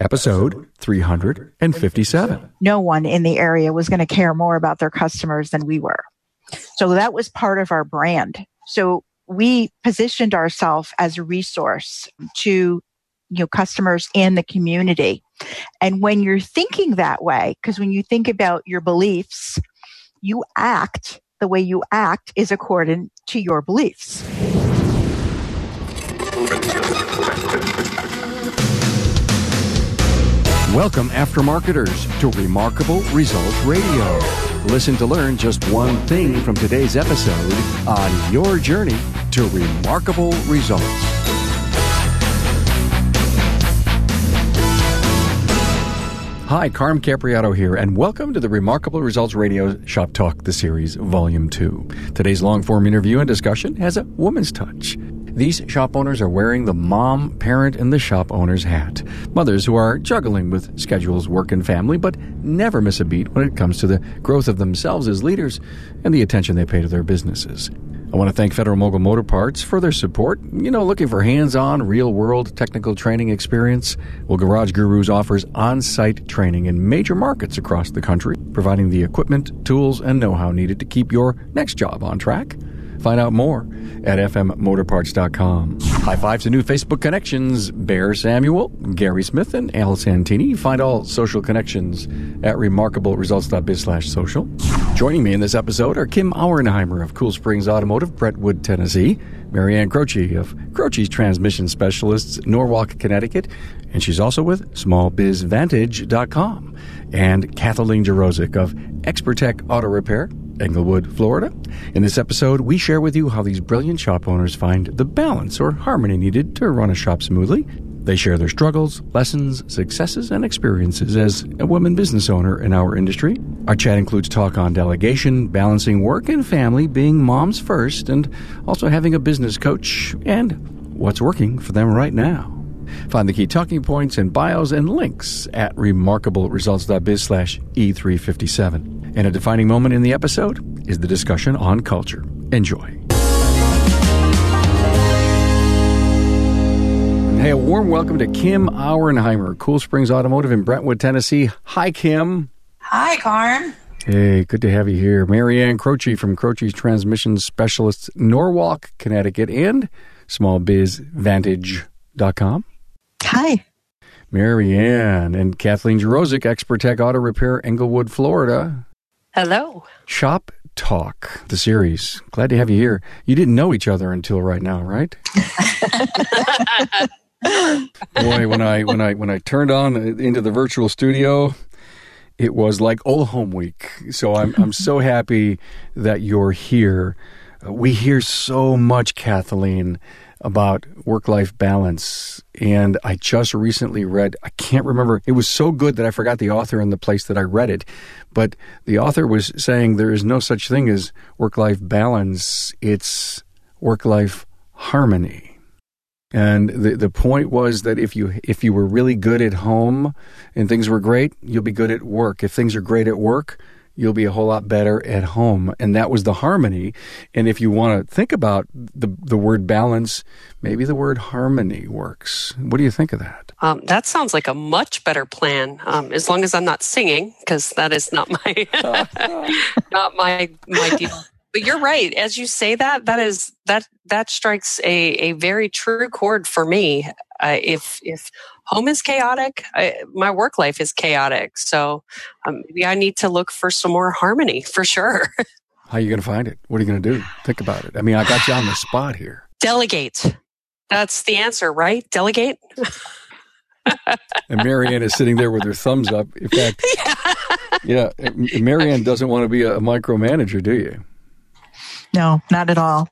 episode 357. No one in the area was going to care more about their customers than we were. So that was part of our brand. So we positioned ourselves as a resource to you know customers in the community. And when you're thinking that way, because when you think about your beliefs, you act the way you act is according to your beliefs. Welcome, aftermarketers, to Remarkable Results Radio. Listen to learn just one thing from today's episode on your journey to remarkable results. Hi, Carm Capizzi here, and welcome to the Remarkable Results Radio Shop Talk, the series, Volume 2. Today's long form interview and discussion has a woman's touch. These shop owners are wearing the mom, parent, and the shop owner's hat. Mothers who are juggling with schedules, work, and family, but never miss a beat when it comes to the growth of themselves as leaders and the attention they pay to their businesses. I want to thank Federal Mogul Motor Parts for their support. You know, looking for hands on, real world technical training experience? Well, Garage Gurus offers on site training in major markets across the country, providing the equipment, tools, and know how needed to keep your next job on track. Find out more at fmmotorparts.com. High five to new Facebook connections Bear Samuel, Gary Smith, and Al Santini. Find all social connections at remarkableresults.biz slash social. Joining me in this episode are Kim Auernheimer of Cool Springs Automotive, Brentwood, Tennessee, Marianne Croce of Croce's Transmission Specialists, Norwalk, Connecticut, and she's also with smallbizvantage.com, and Kathleen Jarosik of Xpertech Auto Repair, Englewood, Florida. In this episode, we share with you how these brilliant shop owners find the balance or harmony needed to run a shop smoothly. They share their struggles, lessons, successes, and experiences as a woman business owner in our industry. Our chat includes talk on delegation, balancing work and family, being moms first, and also having a business coach, and what's working for them right now. Find the key talking points and bios and links at remarkableresults.biz slash E357. And a defining moment in the episode is the discussion on culture. Enjoy. Hey, a warm welcome to Kim Auernheimer, Cool Springs Automotive in Brentwood, Tennessee. Hi, Kim. Hi, Carm. Hey, good to have you here. Marianne Croce from Croce's Transmission Specialists, Norwalk, Connecticut, and smallbizvantage.com. Hi. Marianne and Kathleen Jarosik, Xpertech Auto Repair, Englewood, Florida. Hello. Shop Talk, the series. Glad to have you here. You didn't know each other until right now, right? Boy, when I when I when I turned on into the virtual studio, it was like old home week. So I'm I'm so happy that you're here. Uh, we hear so much, Kathleen, about work life balance. And I just recently read, I can't remember, it was so good that I forgot the author and the place that I read it. But the author was saying there is no such thing as work life balance, it's work life harmony. And the the point was that if you if you were really good at home and things were great, you'll be good at work. If things are great at work, you'll be a whole lot better at home. And that was the harmony. And if you want to think about the, the word balance, maybe the word harmony works. What do you think of that? Um, that sounds like a much better plan. Um, as long as I'm not singing, because that is not my not my my deal. But you're right. As you say that, that is that that strikes a a very true chord for me. Uh, if if home is chaotic, I, my work life is chaotic. So um, maybe I need to look for some more harmony for sure. How are you going to find it? What are you going to do? Think about it. I mean, I got you on the spot here. Delegate. That's the answer, right? Delegate. and Marianne is sitting there with her thumbs up. In fact, yeah, yeah Marianne doesn't want to be a micromanager, do you? No, not at all.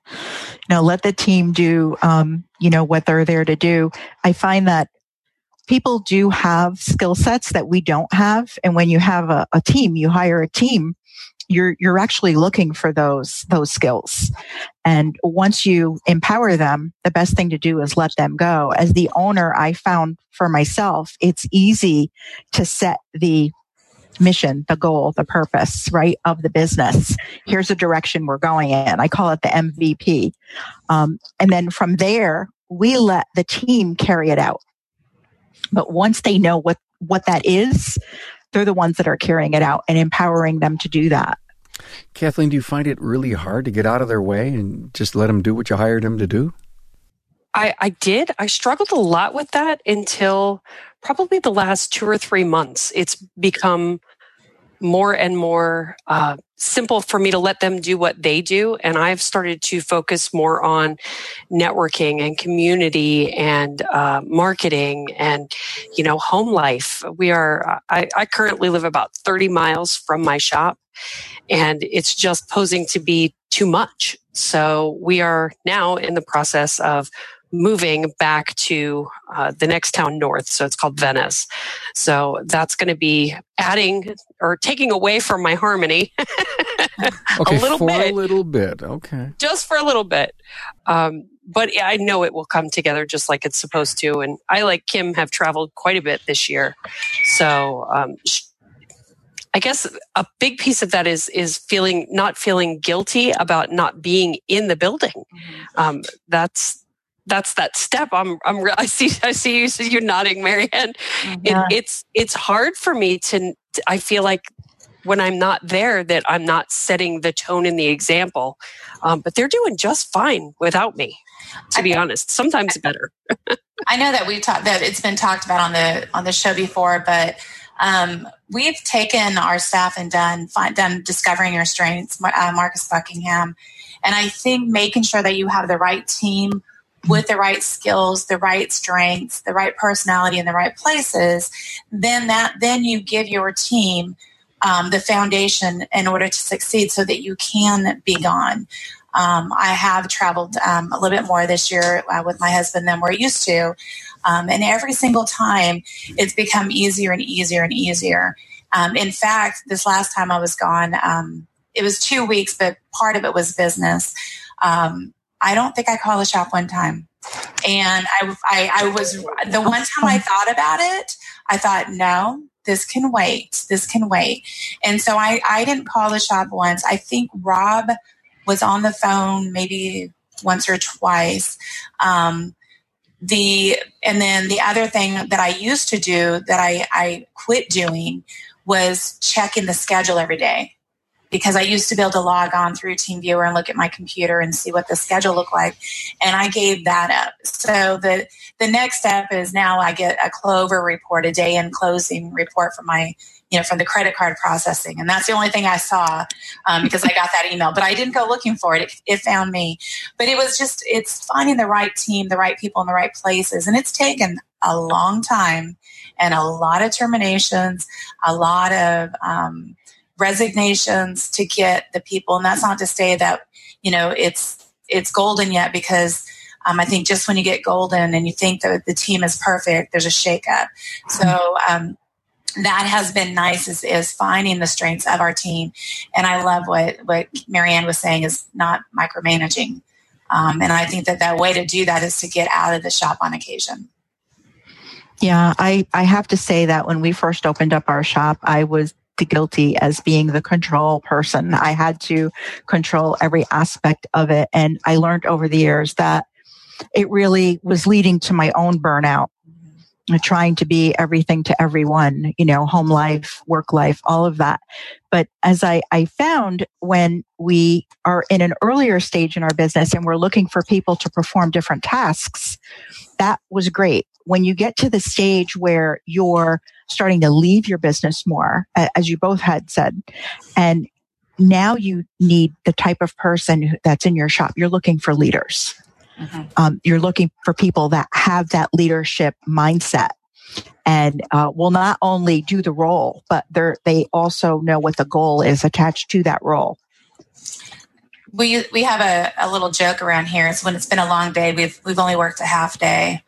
No, let the team do, um, you know, what they're there to do. I find that people do have skill sets that we don't have. And when you have a, a team, you hire a team, you're, you're actually looking for those, those skills. And once you empower them, the best thing to do is let them go. As the owner, I found for myself, it's easy to set the mission, the goal, the purpose, right, of the business. Here's the direction we're going in. I call it the MVP. Um, and then from there, we let the team carry it out But once they know what, what that is, they're the ones that are carrying it out and empowering them to do that. Kathleen, do you find it really hard to get out of their way and just let them do what you hired them to do? I, I did. I struggled a lot with that until probably the last two or three months. It's become more and more uh, simple for me to let them do what they do. And I've started to focus more on networking and community and uh, marketing and, you know, home life. We are, I, I currently live about 30 miles from my shop and it's just posing to be too much. So we are now in the process of moving back to uh, the next town north. So it's called Venice. So that's going to be adding or taking away from my harmony okay, a little for bit. a little bit. Okay. Just for a little bit. Um, but I know it will come together just like it's supposed to. And I, like Kim, have traveled quite a bit this year. So, um, I guess a big piece of that is is feeling not feeling guilty about not being in the building. Mm-hmm. Um, that's that's that step. I'm, I'm, I see, I see you, you're nodding, Marianne. Mm-hmm. It, it's, it's hard for me to, I feel like when I'm not there that I'm not setting the tone and the example. Um, but they're doing just fine without me, to I be honest. Sometimes better. I know that we've talked that it's been talked about on the on the show before, but um, we've taken our staff and done find, done discovering your strengths, uh, Marcus Buckingham, and I think making sure that you have the right team with the right skills, the right strengths, the right personality in the right places, then that then you give your team um, the foundation in order to succeed so that you can be gone. Um, I have traveled um, a little bit more this year uh, with my husband than we're used to. Um, and every single time it's become easier and easier and easier. Um, in fact, this last time I was gone, um, it was two weeks, but part of it was business. Um, I don't think I called the shop one time. And I, I, I was, the one time I thought about it, I thought, no, this can wait. This can wait. And so I, I didn't call the shop once. I think Rob was on the phone maybe once or twice. Um, the and then the other thing that I used to do that I, I quit doing was checking the schedule every day because I used to be able to log on through TeamViewer and look at my computer and see what the schedule looked like. And I gave that up. So the, the next step is now I get a Clover report, a day in closing report from my, you know, from the credit card processing. And that's the only thing I saw um, because I got that email, but I didn't go looking for it. it. It found me. But it was just, it's finding the right team, the right people in the right places. And it's taken a long time and a lot of terminations, a lot of, um, resignations to get the people. And that's not to say that, you know, it's, it's golden yet because um, I think just when you get golden and you think that the team is perfect, there's a shakeup. So, um, that has been nice is, is finding the strengths of our team. And I love what, what Marianne was saying is not micromanaging. Um, and I think that that way to do that is to get out of the shop on occasion. Yeah, I, I have to say that when we first opened up our shop, I was guilty as being the control person. I had to control every aspect of it. And I learned over the years that it really was leading to my own burnout trying to be everything to everyone, you know, home life, work life, all of that. But as I, I found when we are in an earlier stage in our business and we're looking for people to perform different tasks, that was great. When you get to the stage where you're starting to leave your business more, as you both had said, and now you need the type of person that's in your shop. You're looking for leaders. Mm-hmm. Um, you're looking for people that have that leadership mindset and uh, will not only do the role, but they they also know what the goal is attached to that role. We we have a, a little joke around here. It's when it's been a long day. We've we've only worked a half day.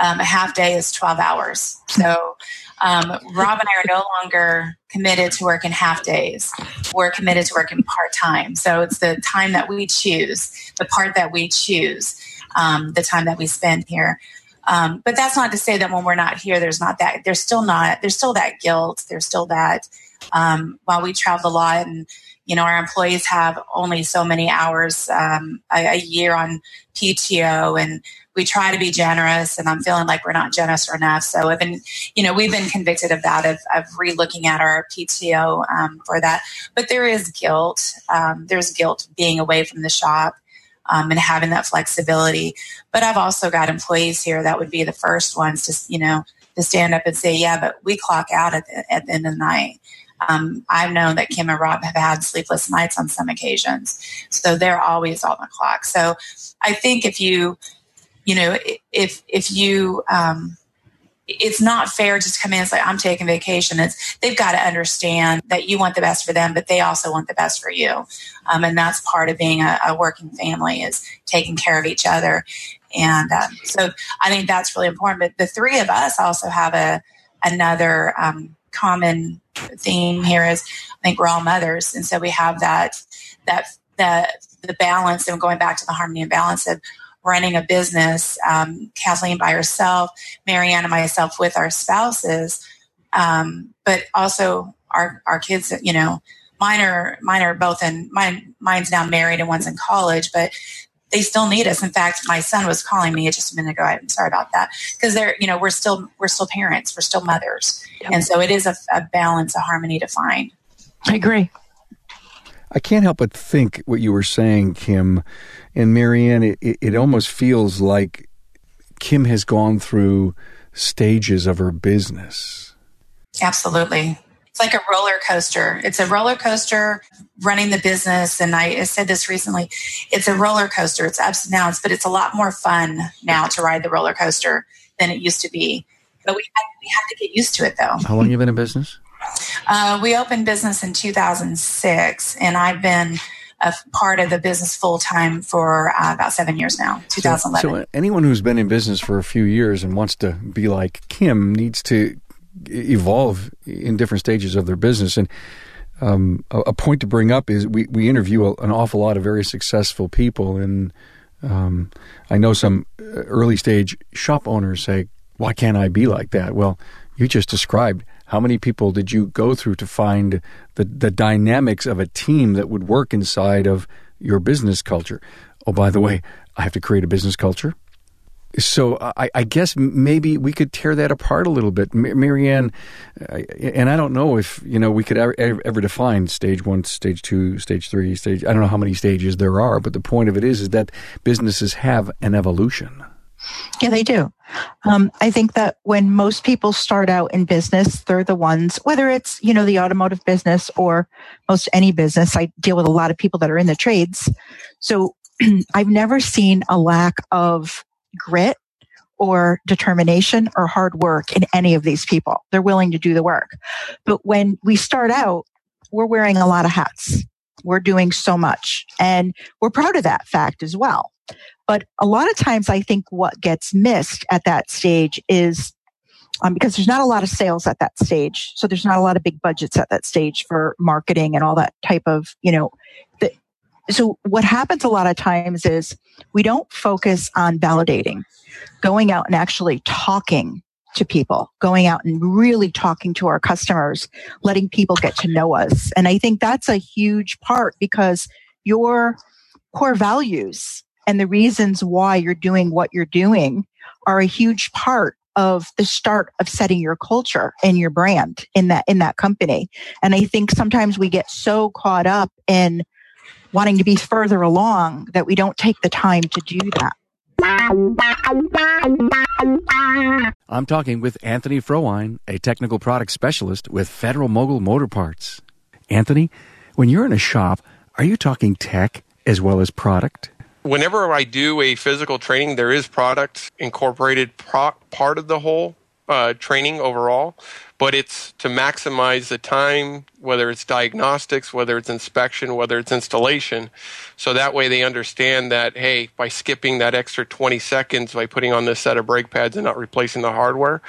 Um, a half day is twelve hours. So um, Rob and I are no longer committed to working half days. We're committed to working part time. So it's the time that we choose, the part that we choose, um, the time that we spend here. Um, but that's not to say that when we're not here, there's not that. There's still not. There's still that guilt. There's still that. Um, while we travel a lot, and you know, our employees have only so many hours um, a, a year on PTO, and we try to be generous and I'm feeling like we're not generous enough. So I've been, you know, we've been convicted of that, of, of relooking at our PTO um, for that. But there is guilt. Um, there's guilt being away from the shop. Um, and having that flexibility. But I've also got employees here that would be the first ones to, you know, to stand up and say, yeah, but we clock out at the, at the end of the night. Um, I've known that Kim and Rob have had sleepless nights on some occasions. So they're always on the clock. So I think if you, you know, if if you, um, it's not fair just to come in and say, I'm taking vacation. It's they've got to understand that you want the best for them, but they also want the best for you. Um, and that's part of being a, a, working family is taking care of each other. And um, so I think that's really important. But the three of us also have a another um, common theme here is I think we're all mothers, and so we have that that the the balance and going back to the harmony and balance of running a business, um, Kathleen by herself, Marianne and myself with our spouses, um, but also our our kids. You know, mine are mine are both in mine. Mine's now married and one's in college, but they still need us. In fact, my son was calling me just a minute ago. I'm sorry about that because they're you know we're still we're still parents, we're still mothers, yep. and so it is a, a balance, a harmony to find. I agree. I can't help but think what you were saying, Kim and Marianne. It, it almost feels like Kim has gone through stages of her business. Absolutely. It's like a roller coaster. It's a roller coaster running the business. And I said this recently it's a roller coaster. It's ups and downs, but it's a lot more fun now to ride the roller coaster than it used to be. But we have, we have to get used to it though. How long have you been in business? Uh, we opened business in 2006, and I've been a part of the business full time for uh, about seven years now, 2011. So, so, anyone who's been in business for a few years and wants to be like Kim needs to evolve in different stages of their business. And um, a, a, point to bring up is we, we interview a, an awful lot of very successful people, and um, I know some uh, early stage shop owners say, "Why can't I be like that?" Well, you just described how many people did you go through to find the, the dynamics of a team that would work inside of your business culture? Oh, by the way, I have to create a business culture. So I, I guess maybe we could tear that apart a little bit, Marianne. And I don't know if you know we could ever, ever define stage one, stage two, stage three, stage. I don't know how many stages there are, but the point of it is, is that businesses have an evolution. Yeah, they do. Um, I think that when most people start out in business, they're the ones, whether it's, you know, the automotive business or most any business. I deal with a lot of people that are in the trades. So I've never seen a lack of grit or determination or hard work in any of these people. They're willing to do the work. But when we start out, we're wearing a lot of hats. We're doing so much and we're proud of that fact as well. But a lot of times I think what gets missed at that stage is um, because there's not a lot of sales at that stage. So there's not a lot of big budgets at that stage for marketing and all that type of, you know, the, so what happens a lot of times is we don't focus on validating, going out and actually talking to people, going out and really talking to our customers, letting people get to know us. And I think that's a huge part because your core values and the reasons why you're doing what you're doing are a huge part of the start of setting your culture and your brand in that in that company and i think sometimes we get so caught up in wanting to be further along that we don't take the time to do that I'm talking with Anthony Frohwein, a technical product specialist with Federal Mogul Motor Parts. Anthony, when you're in a shop, are you talking tech as well as product? Whenever I do a physical training, there is product incorporated pro- part of the whole uh, training overall, but it's to maximize the time, whether it's diagnostics, whether it's inspection, whether it's installation. So that way they understand that, hey, by skipping that extra 20 seconds by putting on this set of brake pads and not replacing the hardware,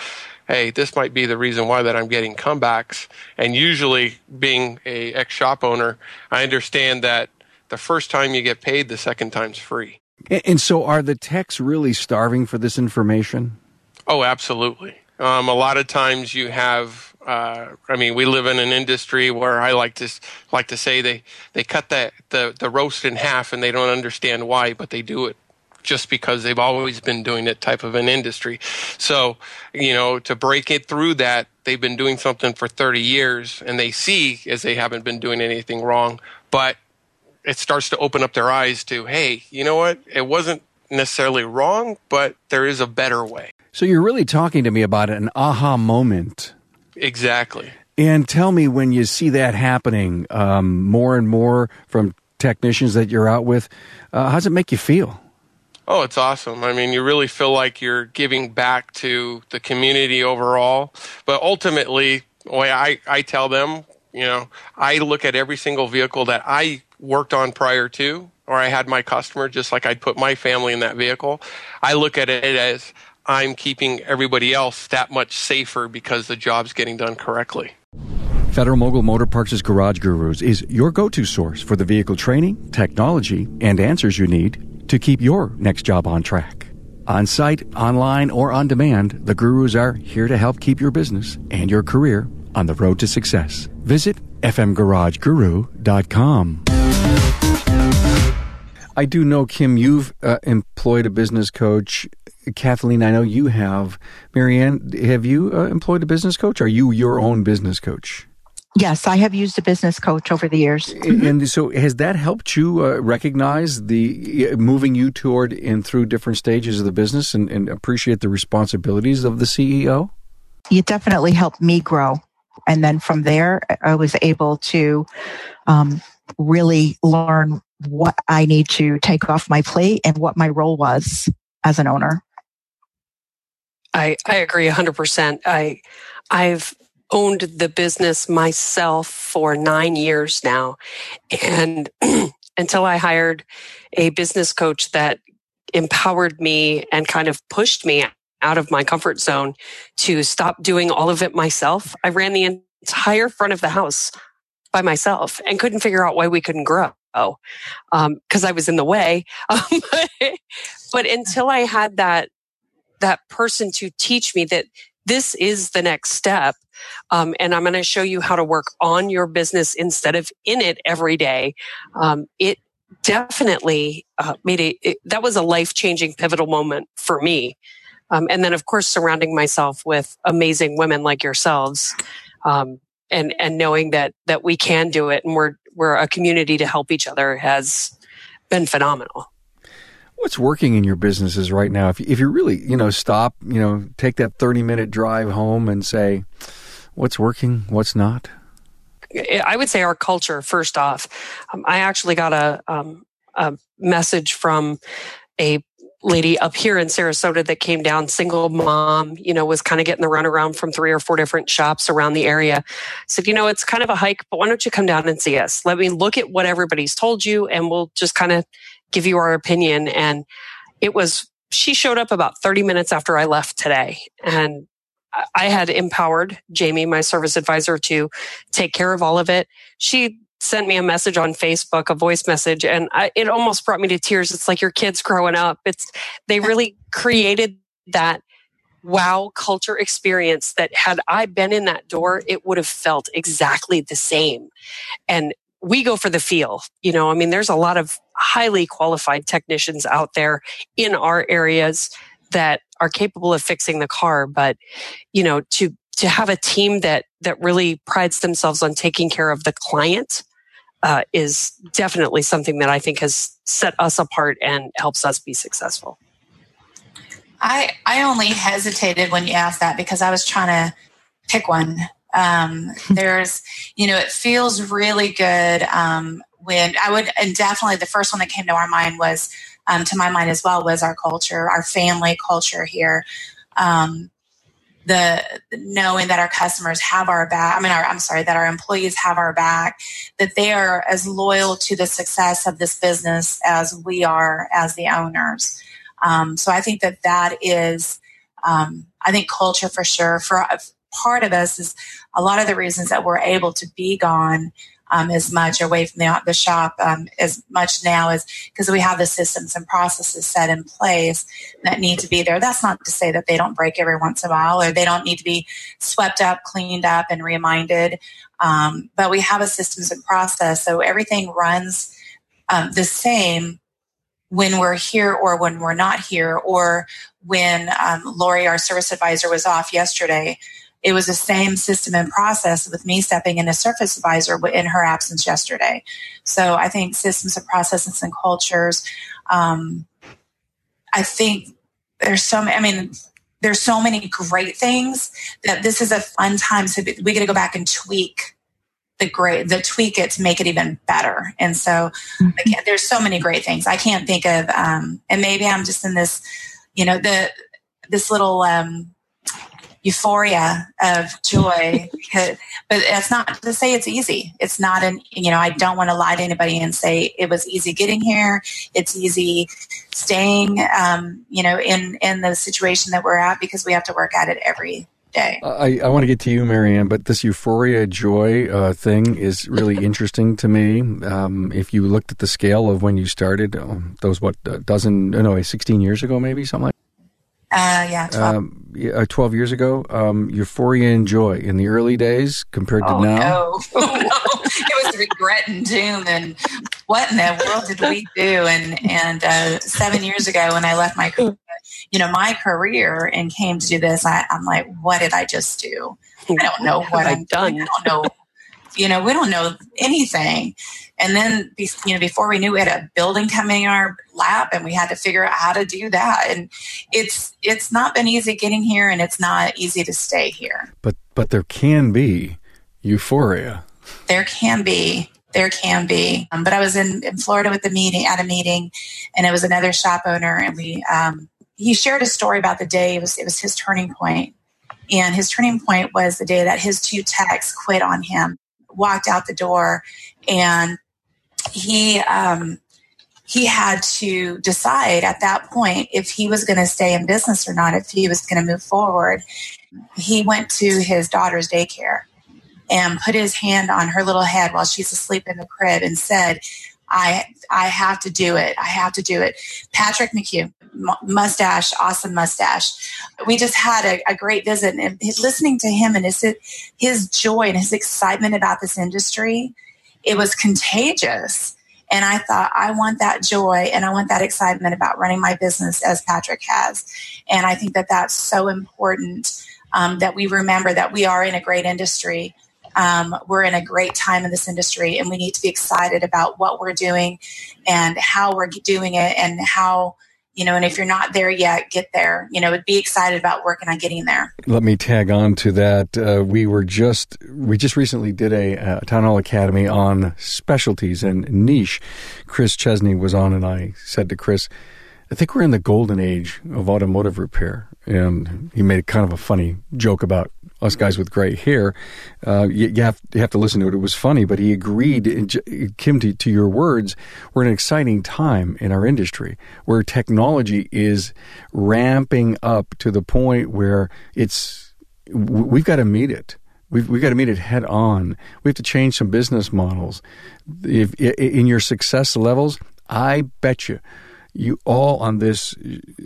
hey, this might be the reason why that I'm getting comebacks. And usually, being a ex shop owner, I understand that the first time you get paid, the second time's free. And so, are the techs really starving for this information? Oh, absolutely. Um, a lot of times you have. Uh, I mean, we live in an industry where I like to like to say they they cut the, the the roast in half and they don't understand why, but they do it just because they've always been doing it type of an industry. So, you know, to break it through that, they've been doing something for 30 years and they see as they haven't been doing anything wrong, but it starts to open up their eyes to, hey, you know what? It wasn't necessarily wrong, but there is a better way. So you're really talking to me about an aha moment. Exactly. And tell me when you see that happening um, more and more from technicians that you're out with, uh, how does it make you feel? Oh, it's awesome. I mean, you really feel like you're giving back to the community overall. But ultimately, the way I, I tell them, you know, I look at every single vehicle that I worked on prior to, or I had my customer, just like I'd put my family in that vehicle. I look at it as I'm keeping everybody else that much safer because the job's getting done correctly. Federal Mogul Motor Parts' Garage Gurus is your go to source for the vehicle training, technology, and answers you need to keep your next job on track. On site, online, or on demand, the gurus are here to help keep your business and your career on the road to success. Visit fmgarageguru.com. I do know, Kim, you've uh, employed a business coach. Kathleen, I know you have. Marianne, have you uh, employed a business coach? Are you your own business coach? Yes, I have used a business coach over the years. And so, has that helped you uh, recognize the uh, moving you toward and through different stages of the business and, and appreciate the responsibilities of the CEO? It definitely helped me grow. And then from there, I was able to um, really learn what I need to take off my plate and what my role was as an owner. I, I agree 100%. I, I've owned the business myself for nine years now. And until I hired a business coach that empowered me and kind of pushed me out of my comfort zone to stop doing all of it myself, I ran the entire front of the house by myself and couldn't figure out why we couldn't grow because um, because I was in the way. but until I had that that person to teach me that this is the next step, um, and I'm going to show you how to work on your business instead of in it every day. Um, it definitely uh, made a it, that was a life changing pivotal moment for me. Um, and then, of course, surrounding myself with amazing women like yourselves, um, and and knowing that that we can do it, and we're we're a community to help each other has been phenomenal. What's working in your businesses right now? If, if you really, you know, stop, you know, take that 30 minute drive home and say, what's working, what's not? I would say our culture, first off. Um, I actually got a, um, a message from a lady up here in Sarasota that came down, single mom, you know, was kind of getting the runaround from three or four different shops around the area. Said, you know, it's kind of a hike, but why don't you come down and see us? Let me look at what everybody's told you and we'll just kind of give you our opinion. And it was, she showed up about 30 minutes after I left today. And I had empowered Jamie, my service advisor, to take care of all of it. She sent me a message on Facebook, a voice message, and I, it almost brought me to tears. It's like your kids growing up. It's they really created that wow culture experience that had I been in that door, it would have felt exactly the same. And we go for the feel. You know, I mean, there's a lot of highly qualified technicians out there in our areas that are capable of fixing the car, but you know, to to have a team that that really prides themselves on taking care of the client uh, is definitely something that I think has set us apart and helps us be successful. I I only hesitated when you asked that because I was trying to pick one. Um, there's, you know, it feels really good um, when I would, and definitely the first one that came to our mind was, um, to my mind as well, was our culture, our family culture here. Um, the knowing that our customers have our back i mean our, i'm sorry that our employees have our back that they are as loyal to the success of this business as we are as the owners. Um, so i think that that is um, i think culture for sure. For part of us is a lot of the reasons that we're able to be gone um, as much away from the, the shop um, as much now as because we have the systems and processes set in place that need to be there. That's not to say that they don't break every once in a while or they don't need to be swept up, cleaned up, and reminded. Um, but we have a systems and process, so everything runs um, the same when we're here or when we're not here, or when um, Lori, our service advisor, was off yesterday. It was the same system and process with me stepping in as service advisor in her absence yesterday. So I think systems and processes and cultures. Um, I think there's so many. I mean, there's so many great things that this is a fun time. So we got to go back and tweak the great, the tweak it to make it even better. And so mm-hmm. again, there's so many great things. I can't think of, um, and maybe I'm just in this, you know, the, this little, um, euphoria of joy but it's not to say it's easy it's not an you know i don't want to lie to anybody and say it was easy getting here it's easy staying um, you know in in the situation that we're at because we have to work at it every day. I, I want to get to you, Marianne, but this euphoria joy uh, thing is really interesting to me. Um, if you looked at the scale of when you started, um, those what a dozen, no, sixteen years ago, maybe something like. Uh, yeah, 12. Um, uh, 12 years ago, um, euphoria and joy in the early days compared to oh, now? No. oh, no. It was regret and doom. And what in the world did we do? And, and uh, seven years ago, when I left my, you know, my career and came to do this, I, I'm like, what did I just do? I don't know what I've done. I don't know you know, we don't know anything. And then, you know, before we knew, we had a building coming in our lap, and we had to figure out how to do that. And it's it's not been easy getting here, and it's not easy to stay here. But but there can be euphoria. There can be. There can be. Um, but I was in, in Florida with the meeting at a meeting, and it was another shop owner, and we um, he shared a story about the day it was it was his turning point, and his turning point was the day that his two techs quit on him walked out the door and he um, he had to decide at that point if he was going to stay in business or not if he was going to move forward. He went to his daughter's daycare and put his hand on her little head while she's asleep in the crib and said i i have to do it. I have to do it. Patrick mchugh mustache, awesome mustache. We just had a, a great visit and listening to him and his, his joy and his excitement about this industry, it was contagious. And I thought, I want that joy and I want that excitement about running my business as Patrick has. And I think that that's so important um, that we remember that we are in a great industry. Um, we're in a great time in this industry and we need to be excited about what we're doing and how we're doing it and how you know, and if you're not there yet, get there. You know, be excited about working on getting there. Let me tag on to that. Uh, we were just we just recently did a, a town hall academy on specialties and niche. Chris Chesney was on, and I said to Chris, "I think we're in the golden age of automotive repair." And he made kind of a funny joke about us guys with gray hair, uh, you, you, have, you have to listen to it. It was funny, but he agreed, Kim, to, to your words, we're in an exciting time in our industry where technology is ramping up to the point where it's, we've got to meet it. We've, we've got to meet it head on. We have to change some business models. If, in your success levels, I bet you, you all on this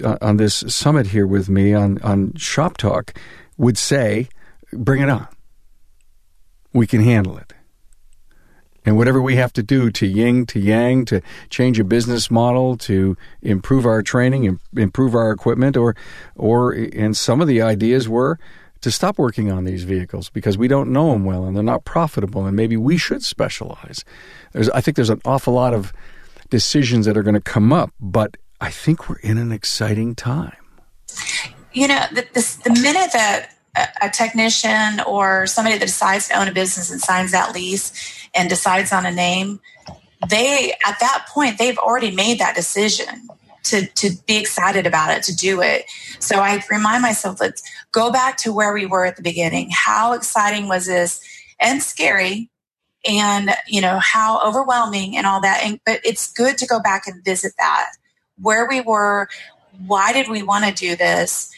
uh, on this summit here with me on on Shop Talk would say bring it on. We can handle it. And whatever we have to do to yin to yang, to change a business model, to improve our training, improve our equipment, or, or, and some of the ideas were to stop working on these vehicles because we don't know them well and they're not profitable, and maybe we should specialize. There's, I think there's an awful lot of decisions that are going to come up, but I think we're in an exciting time. You know, the, the, the minute that a technician or somebody that decides to own a business and signs that lease and decides on a name, they at that point they've already made that decision to to be excited about it, to do it. So I remind myself, let's go back to where we were at the beginning. How exciting was this and scary and you know how overwhelming and all that and, but it's good to go back and visit that where we were why did we want to do this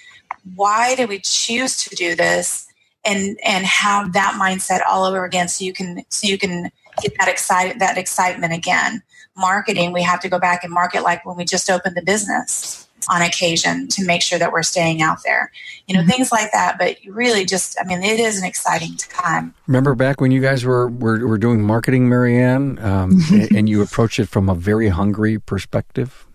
why do we choose to do this? And and have that mindset all over again so you can so you can get that excited that excitement again. Marketing we have to go back and market like when we just opened the business on occasion to make sure that we're staying out there. You know mm-hmm. things like that but really just i mean it is an exciting time. Remember back when you guys were were, were doing marketing marianne um, and, and you approached it from a very hungry perspective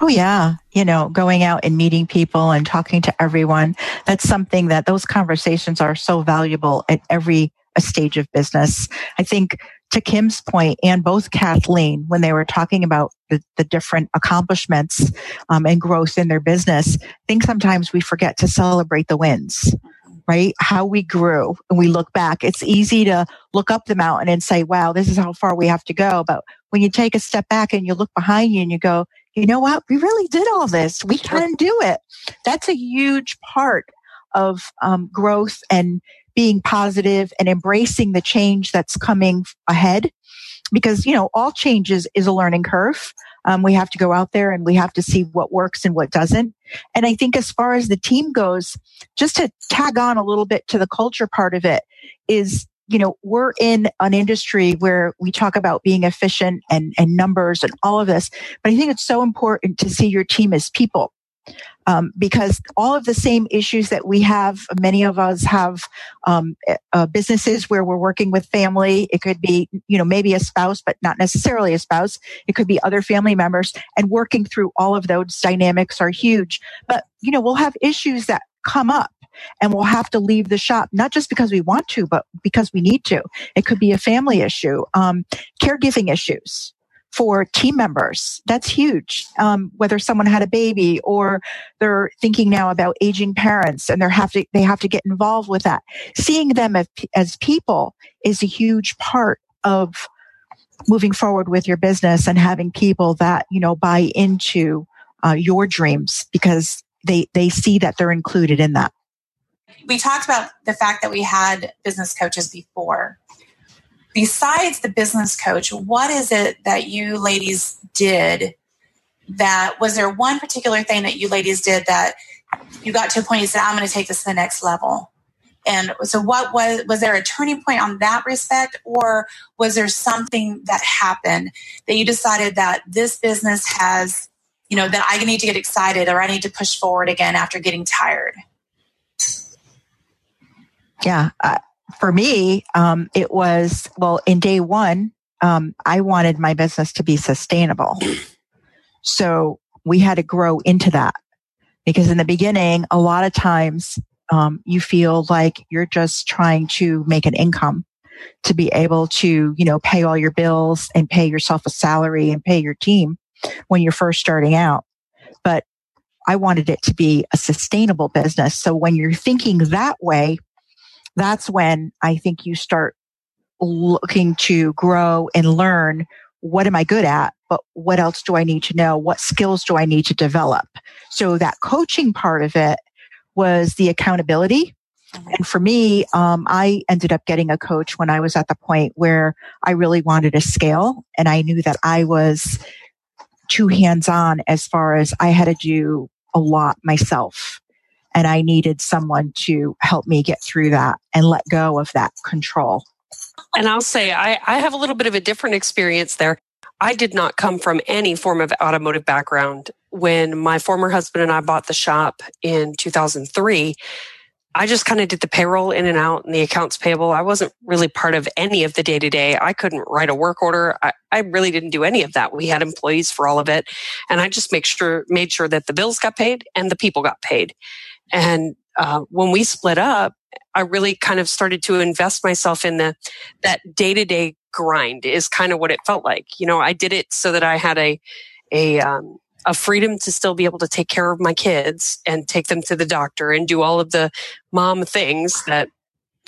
Oh, yeah. You know, going out and meeting people and talking to everyone. That's something that those conversations are so valuable at every stage of business. I think to Kim's point and both Kathleen, when they were talking about the, the different accomplishments um, and growth in their business, I think sometimes we forget to celebrate the wins right? How we grew and we look back. It's easy to look up the mountain and say, wow, this is how far we have to go. But when you take a step back and you look behind you and you go, you know what? We really did all this. We can do it. That's a huge part of um, growth and being positive and embracing the change that's coming ahead. Because, you know, all changes is a learning curve. Um, we have to go out there and we have to see what works and what doesn't. And I think as far as the team goes, just to tag on a little bit to the culture part of it is you know, we're in an industry where we talk about being efficient and, and numbers and all of this, but I think it's so important to see your team as people. Um, because all of the same issues that we have, many of us have um, uh, businesses where we're working with family. It could be, you know, maybe a spouse, but not necessarily a spouse. It could be other family members, and working through all of those dynamics are huge. But you know, we'll have issues that come up and we'll have to leave the shop, not just because we want to, but because we need to. It could be a family issue, um, caregiving issues for team members. That's huge. Um, whether someone had a baby or they're thinking now about aging parents and they have to, they have to get involved with that. Seeing them as, as people is a huge part of moving forward with your business and having people that, you know, buy into uh, your dreams because they, they see that they're included in that we talked about the fact that we had business coaches before. Besides the business coach, what is it that you ladies did that was there one particular thing that you ladies did that you got to a point you said, I'm going to take this to the next level? And so what was was there a turning point on that respect or was there something that happened that you decided that this business has, you know, that I need to get excited or I need to push forward again after getting tired? Yeah. Uh, for me, um, it was, well, in day one, um, I wanted my business to be sustainable. So we had to grow into that because in the beginning, a lot of times, um, you feel like you're just trying to make an income to be able to, you know, pay all your bills and pay yourself a salary and pay your team when you're first starting out. But I wanted it to be a sustainable business. So when you're thinking that way, that's when I think you start looking to grow and learn what am I good at, but what else do I need to know? What skills do I need to develop? So that coaching part of it was the accountability. Mm-hmm. And for me, um, I ended up getting a coach when I was at the point where I really wanted to scale and I knew that I was too hands on as far as I had to do a lot myself and I needed someone to help me get through that and let go of that control. And I'll say I, I have a little bit of a different experience there. I did not come from any form of automotive background. When my former husband and I bought the shop in 2003, I just kind of did the payroll in and out and the accounts payable. I wasn't really part of any of the day to day. I couldn't write a work order. I, I, really didn't do any of that. We had employees for all of it. And I just make sure, made sure that the bills got paid and the people got paid. And uh, when we split up, I really kind of started to invest myself in the that day to day grind is kind of what it felt like. You know, I did it so that I had a a um, a freedom to still be able to take care of my kids and take them to the doctor and do all of the mom things that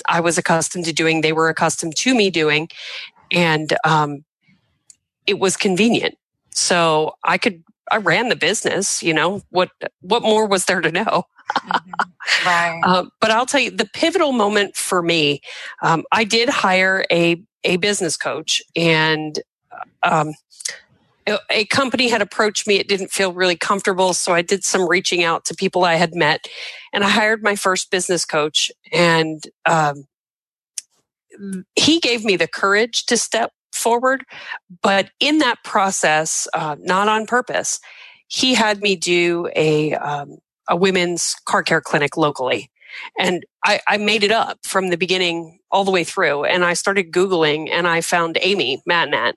I was accustomed to doing. They were accustomed to me doing, and um, it was convenient. So I could I ran the business. You know what what more was there to know? mm-hmm. Right. Uh, but I'll tell you, the pivotal moment for me, um, I did hire a a business coach, and um, a company had approached me. It didn't feel really comfortable, so I did some reaching out to people I had met, and I hired my first business coach. And um, he gave me the courage to step forward, but in that process, uh, not on purpose, he had me do a um, a women's car care clinic locally. And I, I, made it up from the beginning all the way through. And I started Googling and I found Amy Matnat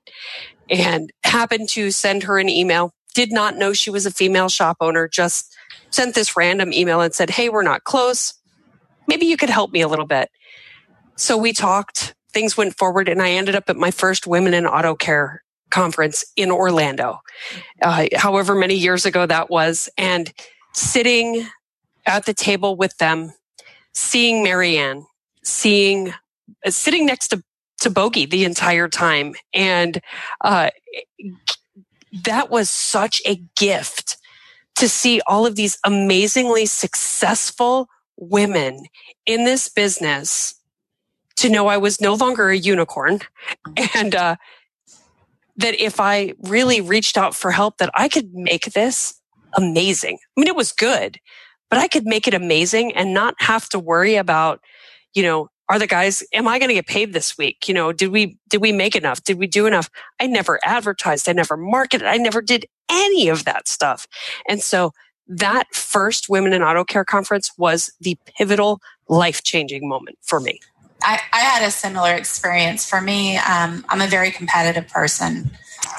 and happened to send her an email did not know she was a female shop owner, just sent this random email and said, Hey, we're not close. Maybe you could help me a little bit. So we talked, things went forward, and I ended up at my first Women in Auto Care conference in Orlando, uh, however many years ago that was, and sitting at the table with them, seeing Marianne, seeing, uh, sitting next to, to Bogey the entire time. And, uh, that was such a gift to see all of these amazingly successful women in this business to know I was no longer a unicorn and, uh, that if I really reached out for help, that I could make this amazing. I mean, it was good, but I could make it amazing and not have to worry about, you know, are the guys, am I going to get paid this week? You know, did we, did we make enough? Did we do enough? I never advertised. I never marketed. I never did any of that stuff. And so that first Women in Auto Care conference was the pivotal life changing moment for me. I, I, had a similar experience. For me, um, I'm a very competitive person.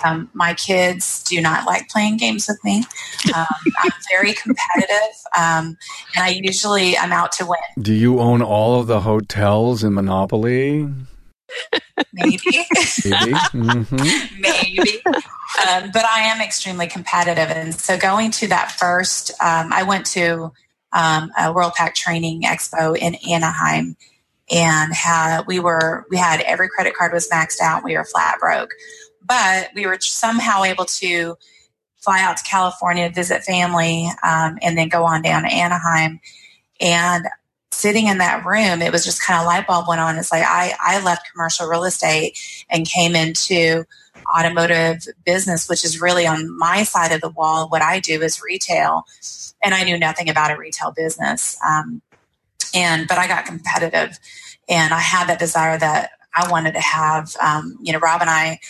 Um, my kids do not like playing games with me. Um, I'm very competitive, um, and I usually I'm out to win. Do you own all of the hotels in Monopoly? Maybe. Maybe. Mm-hmm. Maybe. Um, but I am extremely competitive, and so going to that first, um, I went to um, a Worldpac Training Expo in Anaheim and had we were we had every credit card was maxed out. We were flat broke. But we were somehow able to fly out to california visit family um, and then go on down to anaheim. And sitting in that room it was just kind of light bulb went on. It's like i i left commercial real estate and came into automotive business which is really on my side of the wall. What i do is retail and i knew nothing about a retail business. Um, and but I got competitive, and I had that desire that I wanted to have. Um, you know, Rob and I.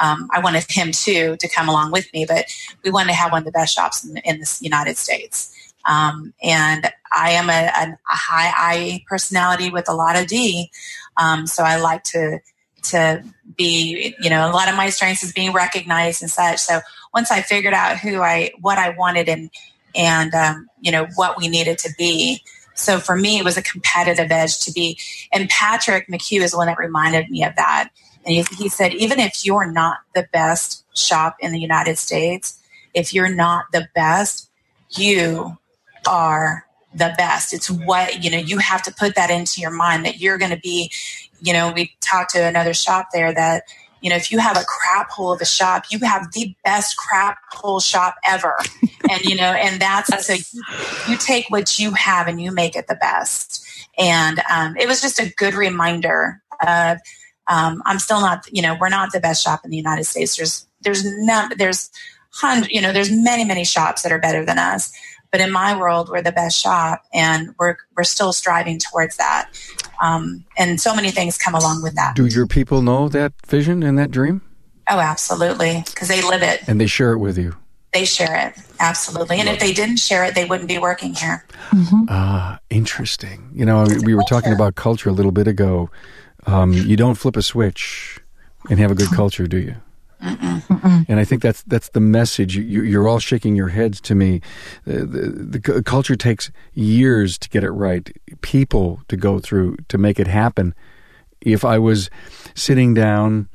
Um, I wanted him too to come along with me, but we wanted to have one of the best shops in, in the United States. Um, and I am a, a, high I personality with a lot of D, um, so I like to to be, you know, a lot of my strengths is being recognized and such. So once I figured out who I, what I wanted and and um, you know what we needed to be, so for me, it was a competitive edge to be. And Patrick McHugh is the one that reminded me of that. And he, he said, even if you're not the best shop in the United States, if you're not the best, you are the best. It's what, you know, you have to put that into your mind that you're going to be, you know, we talked to another shop there that you know, if you have a crap hole of a shop, you have the best crap hole shop ever. and, you know, and that's so you, you, take what you have and you make it the best. And um, it was just a good reminder of, um, I'm still not, you know, we're not the best shop in the United States. There's, there's not, there's hundred, you know, there's many, many shops that are better than us. But in my world, we're the best shop, and we're we're still striving towards that. Um, and so many things come along with that. Do your people know that vision and that dream? Oh, absolutely, because they live it and they share it with you. They share it absolutely, and if they didn't share it, they wouldn't be working here. Mm-hmm. Ah, interesting. You know, we were talking about culture a little bit ago. Um, you don't flip a switch and have a good culture, do you? Mm-mm. And I think that's that's the message. You, are all shaking your heads to me. The, the, the, culture takes years to get it right. People to go through to make it happen. If I was sitting down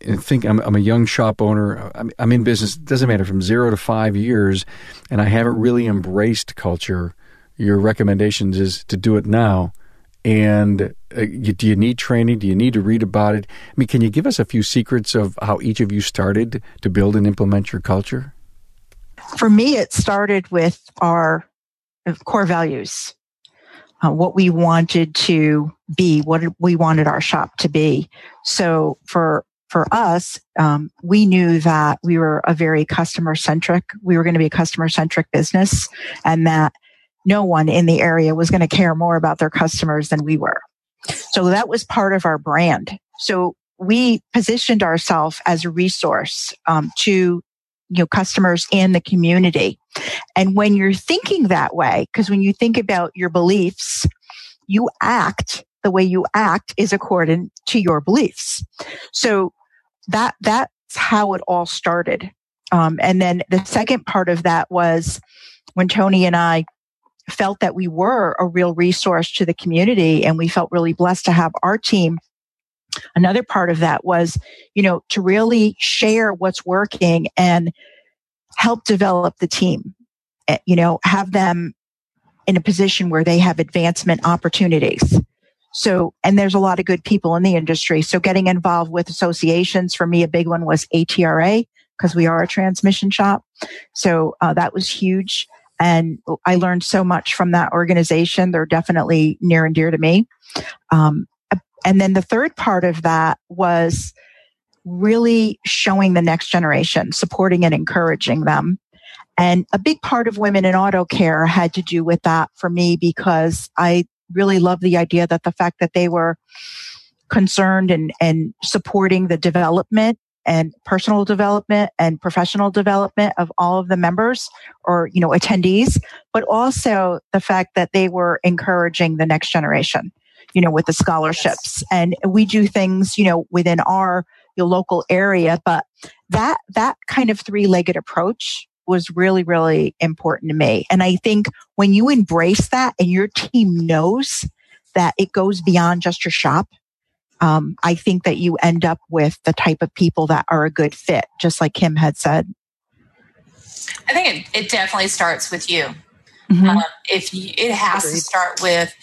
and think I'm, I'm a young shop owner, I'm, I'm in business. It doesn't matter from zero to five years, and I haven't really embraced culture. Your recommendations is to do it now and uh, you, do you need training? Do you need to read about it? I mean, can you give us a few secrets of how each of you started to build and implement your culture? For me, it started with our core values, uh, what we wanted to be, what we wanted our shop to be. So for for us, um, we knew that we were a very customer centric. We were going to be a customer centric business, and that no one in the area was going to care more about their customers than we were. So that was part of our brand. So we positioned ourselves as a resource um, to you know customers in the community. And when you're thinking that way, because when you think about your beliefs, you act the way you act is according to your beliefs. So that that's how it all started. Um, and then the second part of that was when Tony and I felt that we were a real resource to the community and we felt really blessed to have our team. Another part of that was, you know, to really share what's working and help develop the team. Eh, you know, have them in a position where they have advancement opportunities. So, and there's a lot of good people in the industry. So getting involved with associations for me, a big one was ATRA because we are a transmission shop. So uh, that was huge. And I learned so much from that organization. They're definitely near and dear to me. Um, and then the third part of that was really showing the next generation, supporting and encouraging them. And a big part of women in auto care had to do with that for me because I really love the idea that the fact that they were concerned and, and supporting the development and personal development and professional development of all of the members or, you know, attendees, but also the fact that they were encouraging the next generation, you know, with the scholarships. Yes. And we do things, you know, within our your local area, but that, that kind of three legged approach was really, really important to me. And I think when you embrace that and your team knows that it goes beyond just your shop, um, I think that you end up with the type of people that are a good fit, just like Kim had said. I think it, it definitely starts with you. Mm-hmm. Um, if you, it has Agreed. to start with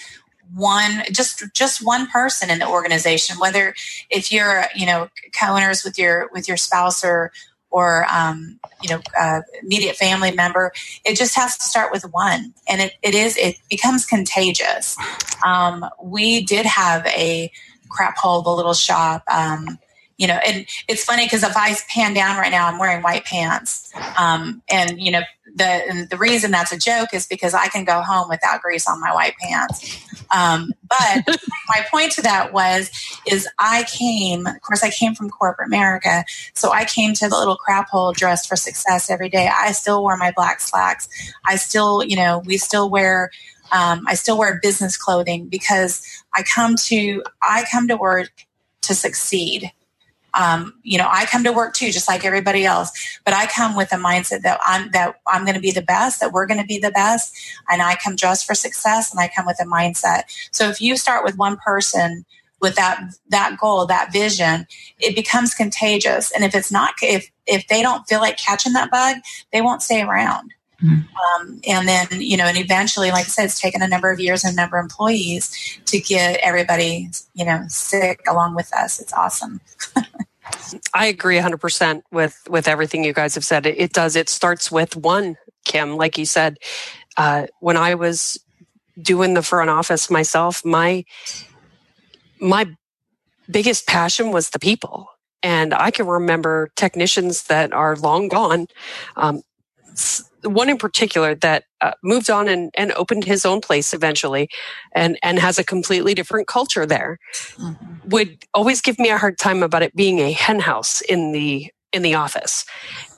one just just one person in the organization whether if you're you know co-owners with your with your spouse or or um, you know uh, immediate family member it just has to start with one and it, it is it becomes contagious um, we did have a crap hole the little shop um, you know and it's funny because if i pan down right now i'm wearing white pants. Um, and you know the the reason that's a joke is because i can go home without grease on my white pants. Um, but my point to that was is i came of course i came from corporate america so i came to the little crap hole dressed for success every day. I still wore my black slacks. I still you know we still wear um, I still wear business clothing because I come to I come to work to succeed. Um, you know, I come to work too, just like everybody else, but I come with a mindset that I'm that I'm going to be the best, that we're going to be the best, and I come dressed for success, and I come with a mindset. So if you start with one person with that that goal, that vision, it becomes contagious. And if it's not, if if they don't feel like catching that bug, they won't stay around. Mm-hmm. Um, and then, you know, and eventually, like I said, it's taken a number of years and a number of employees to get everybody, you know, sick along with us. It's awesome. I agree 100% with, with everything you guys have said. It, it does. It starts with one, Kim, like you said. Uh, when I was doing the front office myself, my, my biggest passion was the people. And I can remember technicians that are long gone. Um, one in particular that uh, moved on and, and opened his own place eventually and, and has a completely different culture there. Mm-hmm. would always give me a hard time about it being a henhouse in the in the office.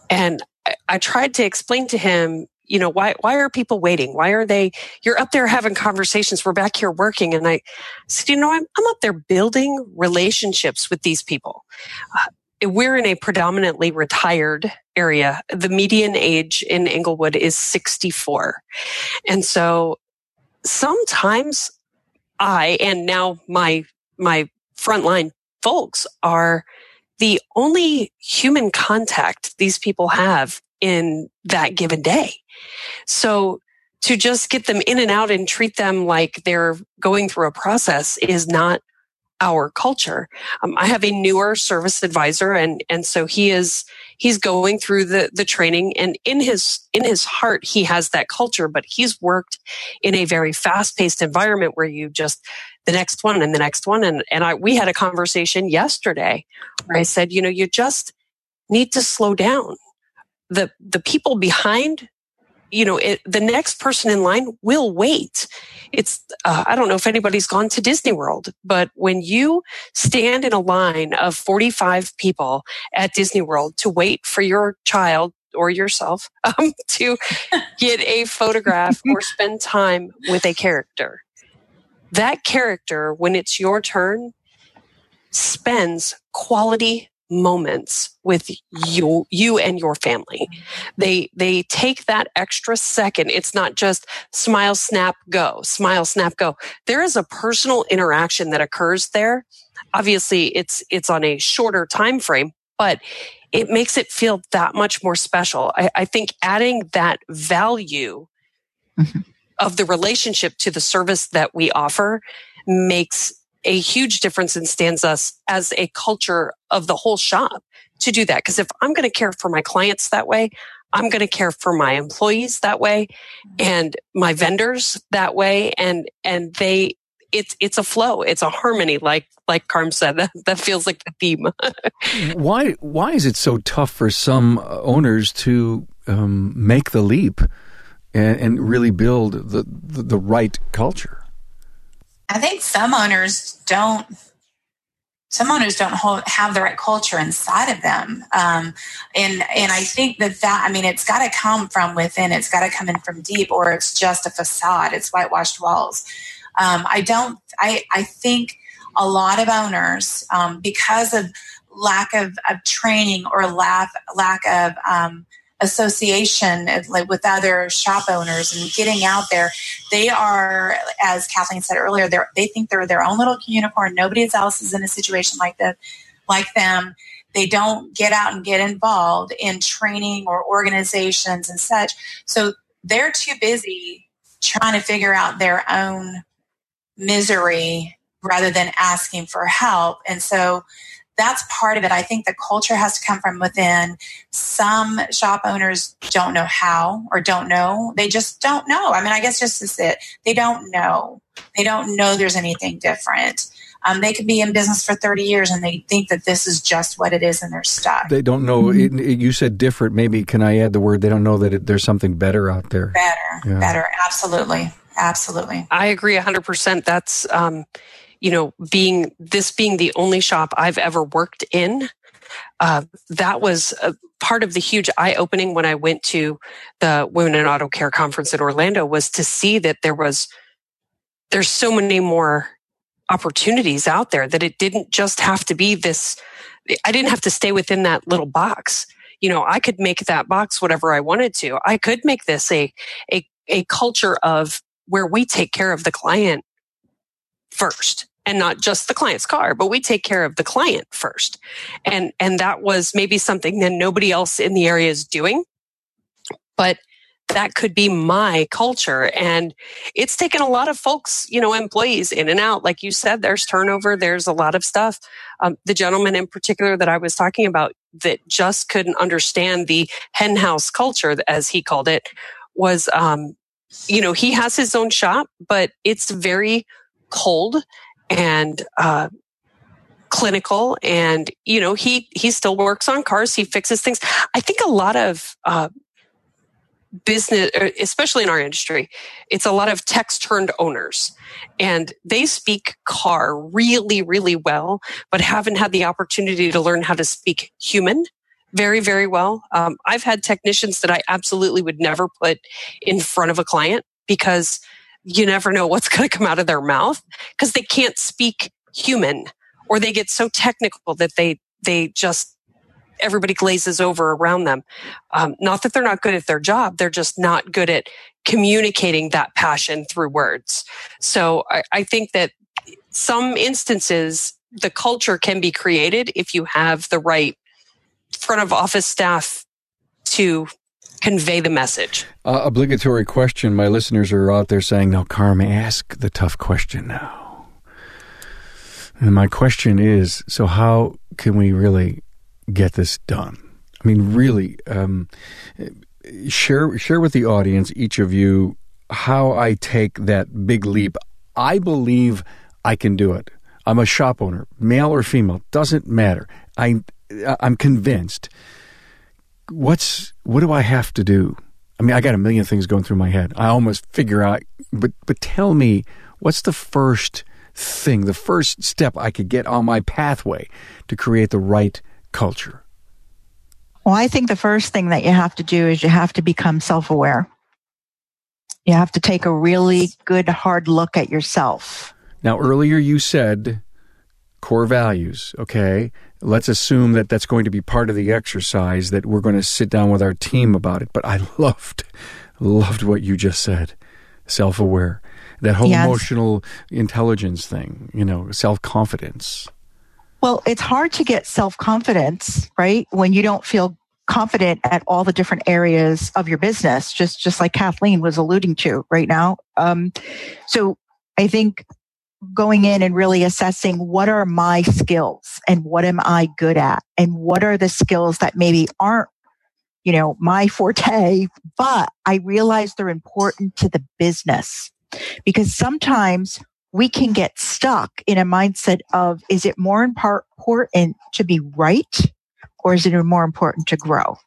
And I, I tried to explain to him you know why why are people waiting? Why are they you're up there having conversations we're back here working. And i said you know i'm, I'm up there building relationships with these people. Uh, we're in a predominantly retired area. The median age in Englewood is 64. And so sometimes I, and now my, my frontline folks are the only human contact these people have in that given day. So to just get them in and out and treat them like they're going through a process is not our culture. Um, I have a newer service advisor and, and so he is, he's going through the, the training and in his, in his heart, he has that culture, but he's worked in a very fast paced environment where you just, the next one and the next one. And, and I, we had a conversation yesterday where I said, you know, you just need to slow down. The, the people behind you know, it, the next person in line will wait. It's, uh, I don't know if anybody's gone to Disney World, but when you stand in a line of 45 people at Disney World to wait for your child or yourself um, to get a photograph or spend time with a character, that character, when it's your turn, spends quality moments with you you and your family. They they take that extra second. It's not just smile snap go smile snap go. There is a personal interaction that occurs there. Obviously it's it's on a shorter time frame but it makes it feel that much more special. I, I think adding that value mm-hmm. of the relationship to the service that we offer makes a huge difference and stands us as a culture of the whole shop to do that. Because if I'm going to care for my clients that way, I'm going to care for my employees that way and my vendors that way. And, and they, it's, it's a flow. It's a harmony. Like, like Carm said, that, that feels like the theme. why, why is it so tough for some owners to um, make the leap and, and really build the, the, the right culture? I think some owners don't. Some owners don't hold, have the right culture inside of them, um, and and I think that that I mean it's got to come from within. It's got to come in from deep, or it's just a facade. It's whitewashed walls. Um, I don't. I I think a lot of owners um, because of lack of, of training or lack lack of um, association like with other shop owners and getting out there they are as kathleen said earlier they they think they're their own little unicorn. Nobody else is in a situation like that like them. They don't get out and get involved in training or organizations and such. So they're too busy trying to figure out their own misery rather than asking for help. And so that's part of it. I think the culture has to come from within. Some shop owners don't know how or don't know. They just don't know. I mean, I guess just is it. They don't know. They don't know there's anything different. Um, they could be in business for 30 years and they think that this is just what it is and they're stuck. They don't know. Mm-hmm. It, it, you said different. Maybe can I add the word? They don't know that it, there's something better out there. Better, yeah. better. Absolutely. Absolutely. I agree 100%. That's, um, you know, being this being the only shop I've ever worked in, uh, that was a part of the huge eye opening when I went to the Women in Auto Care conference in Orlando was to see that there was there's so many more opportunities out there that it didn't just have to be this. I didn't have to stay within that little box. You know, I could make that box whatever I wanted to. I could make this a a a culture of where we take care of the client first and not just the client's car, but we take care of the client first. And, and that was maybe something that nobody else in the area is doing, but that could be my culture. And it's taken a lot of folks, you know, employees in and out. Like you said, there's turnover. There's a lot of stuff. Um, the gentleman in particular that I was talking about that just couldn't understand the henhouse culture, as he called it, was, um, you know, he has his own shop, but it's very cold and uh, clinical and you know he he still works on cars. He fixes things. I think a lot of uh, business er, especially in our industry it's a lot of text turned owners. And they speak car really really well but haven't had the opportunity to learn how to speak human very very well. Um, i've had technicians that i absolutely would never put in front of a client because you never know what's going to come out of their mouth because they can't speak human or they get so technical that they they just everybody glazes over around them. Um, not that they're not good at their job they're just not good at communicating that passion through words. So I, I think that some instances the culture can be created if you have the right front of office staff to convey the message. Uh, obligatory question. My listeners are out there saying, "Now, Carm, ask the tough question now." And my question is: So, how can we really get this done? I mean, really, um, share share with the audience, each of you, how I take that big leap. I believe I can do it. I'm a shop owner, male or female, doesn't matter. I I'm convinced what's what do I have to do? I mean, I got a million things going through my head. I almost figure out, but but tell me, what's the first thing, the first step I could get on my pathway to create the right culture? Well, I think the first thing that you have to do is you have to become self-aware. You have to take a really good hard look at yourself. Now, earlier you said core values. Okay, let's assume that that's going to be part of the exercise that we're going to sit down with our team about it. But I loved, loved what you just said. Self aware, that whole yes. emotional intelligence thing. You know, self confidence. Well, it's hard to get self confidence, right? When you don't feel confident at all the different areas of your business, just just like Kathleen was alluding to right now. Um, so I think going in and really assessing what are my skills and what am I good at and what are the skills that maybe aren't, you know, my forte, but I realize they're important to the business because sometimes we can get stuck in a mindset of, is it more important to be right or is it more important to grow?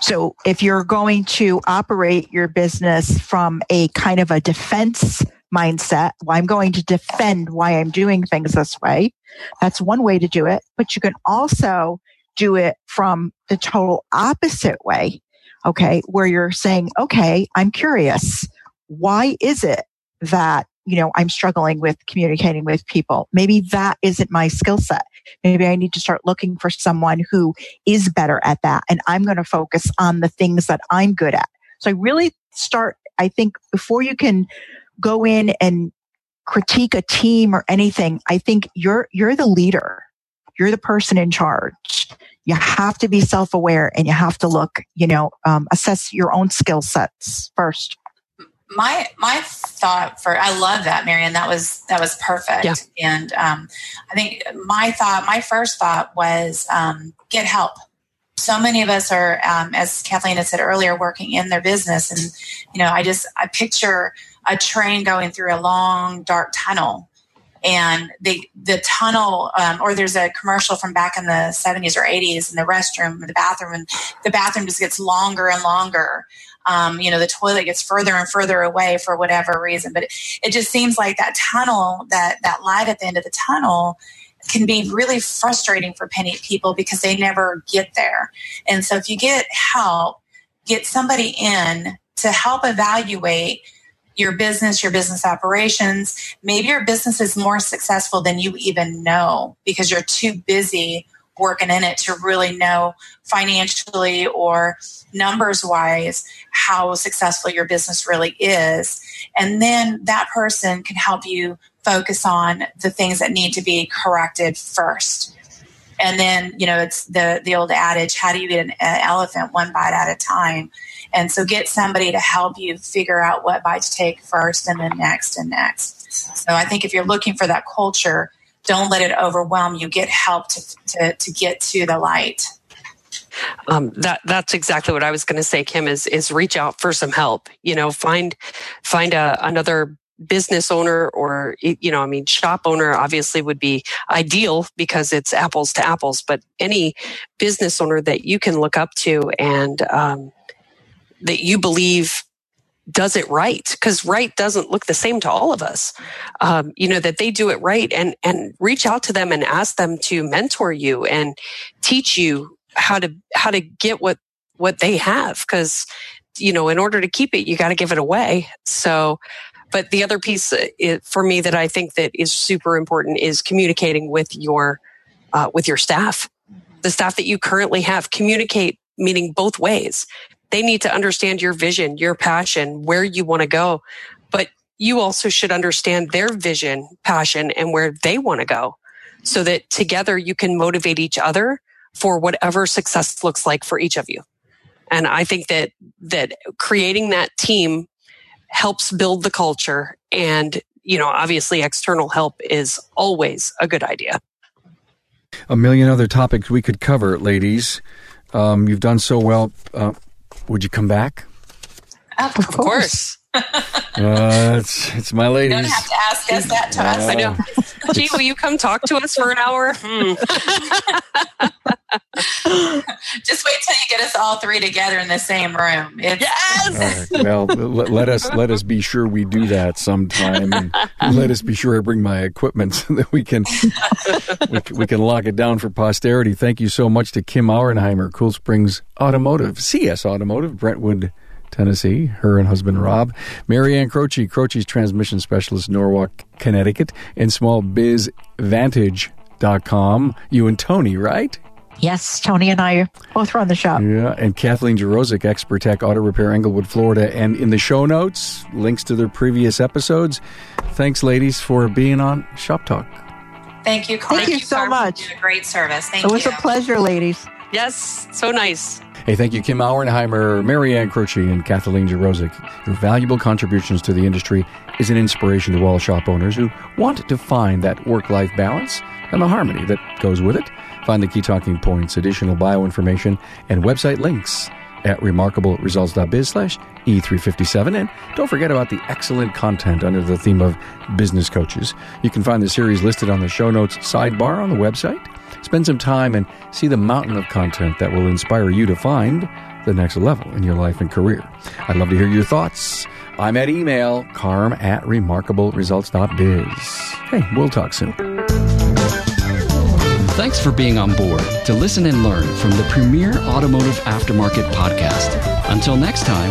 So if you're going to operate your business from a kind of a defense mindset, well, I'm going to defend why I'm doing things this way. That's one way to do it. But you can also do it from the total opposite way. Okay. Where you're saying, okay, I'm curious. Why is it that you know, I'm struggling with communicating with people. Maybe that isn't my skill set. Maybe I need to start looking for someone who is better at that. And I'm going to focus on the things that I'm good at. So I really start, I think before you can go in and critique a team or anything, I think you're, you're the leader. You're the person in charge. You have to be self-aware and you have to look, you know, um, assess your own skill sets first my my thought for I love that Marion that was that was perfect yeah. and um, I think my thought my first thought was um, get help so many of us are um, as Kathleen had said earlier working in their business and you know I just I picture a train going through a long dark tunnel and the the tunnel um, or there's a commercial from back in the 70s or 80s in the restroom the bathroom and the bathroom just gets longer and longer um, you know, the toilet gets further and further away for whatever reason. But it, it just seems like that tunnel, that that light at the end of the tunnel, can be really frustrating for people because they never get there. And so if you get help, get somebody in to help evaluate your business, your business operations. Maybe your business is more successful than you even know because you're too busy working in it to really know financially or numbers wise how successful your business really is. And then that person can help you focus on the things that need to be corrected first. And then, you know, it's the, the old adage, how do you get an elephant one bite at a time? And so get somebody to help you figure out what bite to take first and then next and next. So I think if you're looking for that culture, don't let it overwhelm you. Get help to, to, to get to the light. Um, that that's exactly what I was going to say, Kim. Is is reach out for some help. You know, find find a, another business owner or you know i mean shop owner obviously would be ideal because it's apples to apples but any business owner that you can look up to and um, that you believe does it right because right doesn't look the same to all of us. Um, you know that they do it right and and reach out to them and ask them to mentor you and teach you how to how to get what what they have because you know in order to keep it you got to give it away. So but the other piece uh, for me that i think that is super important is communicating with your uh, with your staff. The staff that you currently have communicate meaning both ways they need to understand your vision, your passion, where you want to go. But you also should understand their vision, passion, and where they want to go so that together you can motivate each other for whatever success looks like for each of you. And I think that, that creating that team helps build the culture and, you know, obviously external help is always a good idea. A million other topics we could cover, ladies. Um, you've done so well. Uh, would you come back? Of, of course. Uh, it's, it's my ladies. You don't have to ask us that to us. I know. Gee, will you come talk to us for an hour? Hmm. Just wait till you get us all three together in the same room. It's- yes. Right. Well, let, let, us let us be sure we do that sometime, and let us be sure I bring my equipment so that we can we, we can lock it down for posterity. Thank you so much to Kim Auernheimer, Cool Springs Automotive, CS Automotive, Brentwood. Tennessee, her and husband Rob. Mary Ann Croce, Croce's transmission specialist, Norwalk, Connecticut, and smallbizvantage.com. You and Tony, right? Yes, Tony and I both run the shop. Yeah, and Kathleen Jarosik, Expert Tech Auto Repair, Englewood, Florida. And in the show notes, links to their previous episodes. Thanks, ladies, for being on Shop Talk. Thank you, Carm. Thank you so Carm, much. for Great service. Thank It was you. a pleasure, ladies. Yes, so nice. Hey, thank you, Kim Auernheimer, Mary Ann Croce, and Kathleen Jarosik. Your valuable contributions to the industry is an inspiration to all shop owners who want to find that work-life balance and the harmony that goes with it. Find the key talking points, additional bio information, and website links at remarkableresults.biz slash E357. And don't forget about the excellent content under the theme of business coaches. You can find the series listed on the show notes sidebar on the website. Spend some time and see the mountain of content that will inspire you to find the next level in your life and career. I'd love to hear your thoughts. I'm at email carm at remarkableresults.biz. Hey, we'll talk soon. Thanks for being on board to listen and learn from the premier automotive aftermarket podcast. Until next time,